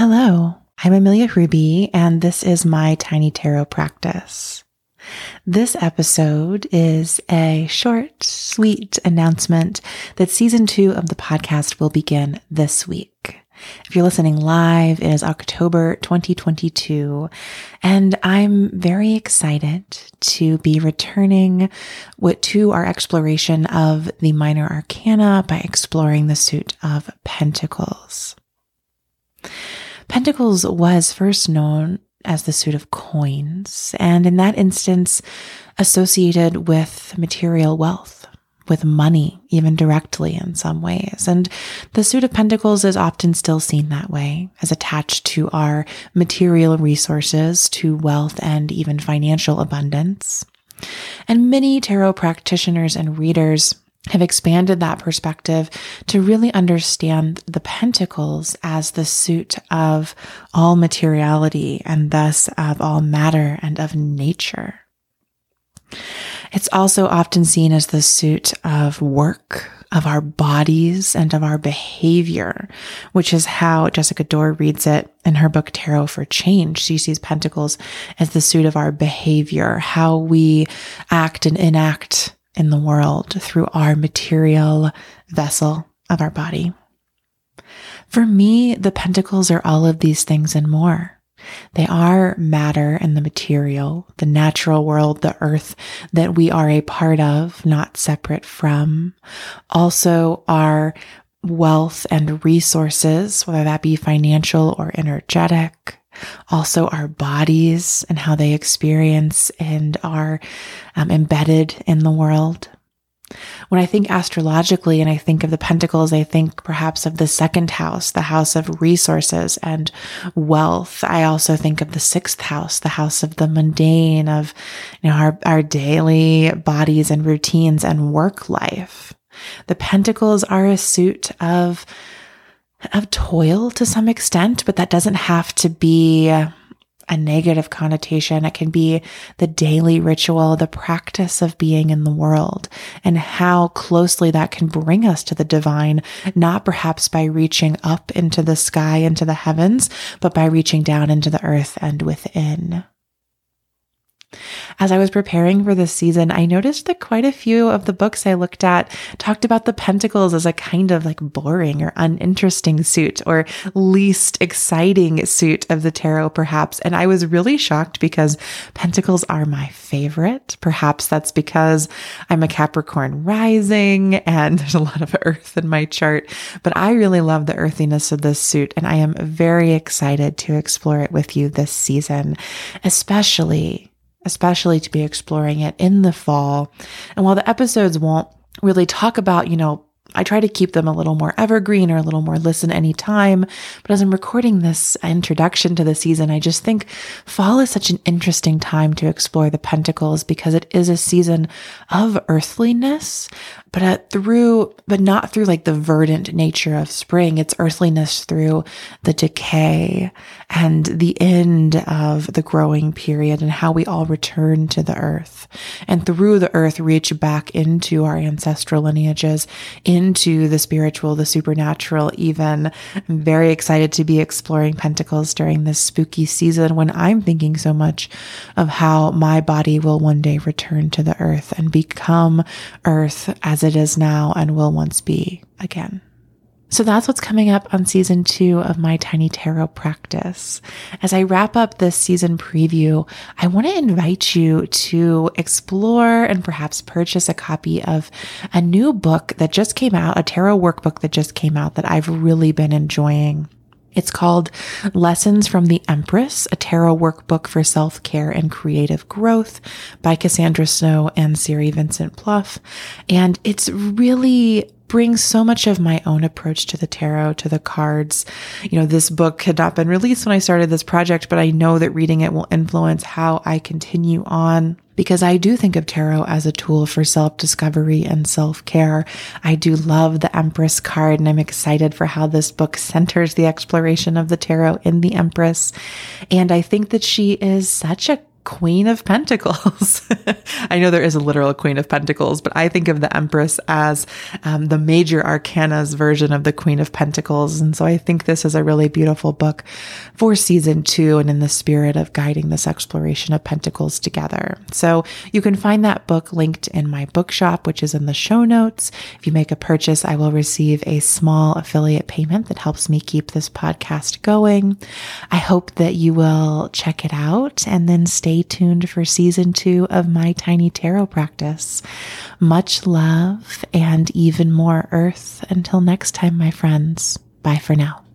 Hello, I'm Amelia Ruby, and this is my tiny tarot practice. This episode is a short, sweet announcement that season two of the podcast will begin this week. If you're listening live, it is October 2022, and I'm very excited to be returning to our exploration of the minor arcana by exploring the suit of pentacles. Pentacles was first known as the suit of coins, and in that instance, associated with material wealth, with money, even directly in some ways. And the suit of pentacles is often still seen that way, as attached to our material resources, to wealth, and even financial abundance. And many tarot practitioners and readers have expanded that perspective to really understand the pentacles as the suit of all materiality and thus of all matter and of nature. It's also often seen as the suit of work, of our bodies, and of our behavior, which is how Jessica Dore reads it in her book Tarot for Change. She sees pentacles as the suit of our behavior, how we act and enact in the world through our material vessel of our body. For me, the pentacles are all of these things and more. They are matter and the material, the natural world, the earth that we are a part of, not separate from. Also, our wealth and resources, whether that be financial or energetic, also our bodies and how they experience and are um, embedded in the world. When I think astrologically and I think of the pentacles, I think perhaps of the second house, the house of resources and wealth. I also think of the sixth house, the house of the mundane, of you know our, our daily bodies and routines and work life. The pentacles are a suit of of toil to some extent, but that doesn't have to be a negative connotation. It can be the daily ritual, the practice of being in the world, and how closely that can bring us to the divine, not perhaps by reaching up into the sky, into the heavens, but by reaching down into the earth and within. As I was preparing for this season, I noticed that quite a few of the books I looked at talked about the pentacles as a kind of like boring or uninteresting suit or least exciting suit of the tarot, perhaps. And I was really shocked because pentacles are my favorite. Perhaps that's because I'm a Capricorn rising and there's a lot of earth in my chart, but I really love the earthiness of this suit and I am very excited to explore it with you this season, especially especially to be exploring it in the fall. And while the episodes won't really talk about, you know, I try to keep them a little more evergreen or a little more listen anytime. But as I'm recording this introduction to the season, I just think fall is such an interesting time to explore the pentacles because it is a season of earthliness, but uh, through, but not through like the verdant nature of spring. It's earthliness through the decay and the end of the growing period and how we all return to the earth and through the earth reach back into our ancestral lineages, into the spiritual, the supernatural, even. I'm very excited to be exploring pentacles during this spooky season when I'm thinking so much of how my body will one day return to the earth and become earth as it is now and will once be again. So that's what's coming up on season two of my tiny tarot practice. As I wrap up this season preview, I want to invite you to explore and perhaps purchase a copy of a new book that just came out, a tarot workbook that just came out that I've really been enjoying. It's called Lessons from the Empress, a tarot workbook for self care and creative growth by Cassandra Snow and Siri Vincent Plouffe. And it's really brings so much of my own approach to the tarot, to the cards. You know, this book had not been released when I started this project, but I know that reading it will influence how I continue on because I do think of tarot as a tool for self discovery and self care. I do love the Empress card, and I'm excited for how this book centers the exploration of the tarot in the Empress. And I think that she is such a Queen of Pentacles. I know there is a literal Queen of Pentacles, but I think of the Empress as um, the major arcana's version of the Queen of Pentacles. And so I think this is a really beautiful book for season two and in the spirit of guiding this exploration of Pentacles together. So you can find that book linked in my bookshop, which is in the show notes. If you make a purchase, I will receive a small affiliate payment that helps me keep this podcast going. I hope that you will check it out and then stay tuned for season two of my tiny tarot practice. Much love and even more earth. Until next time, my friends. Bye for now.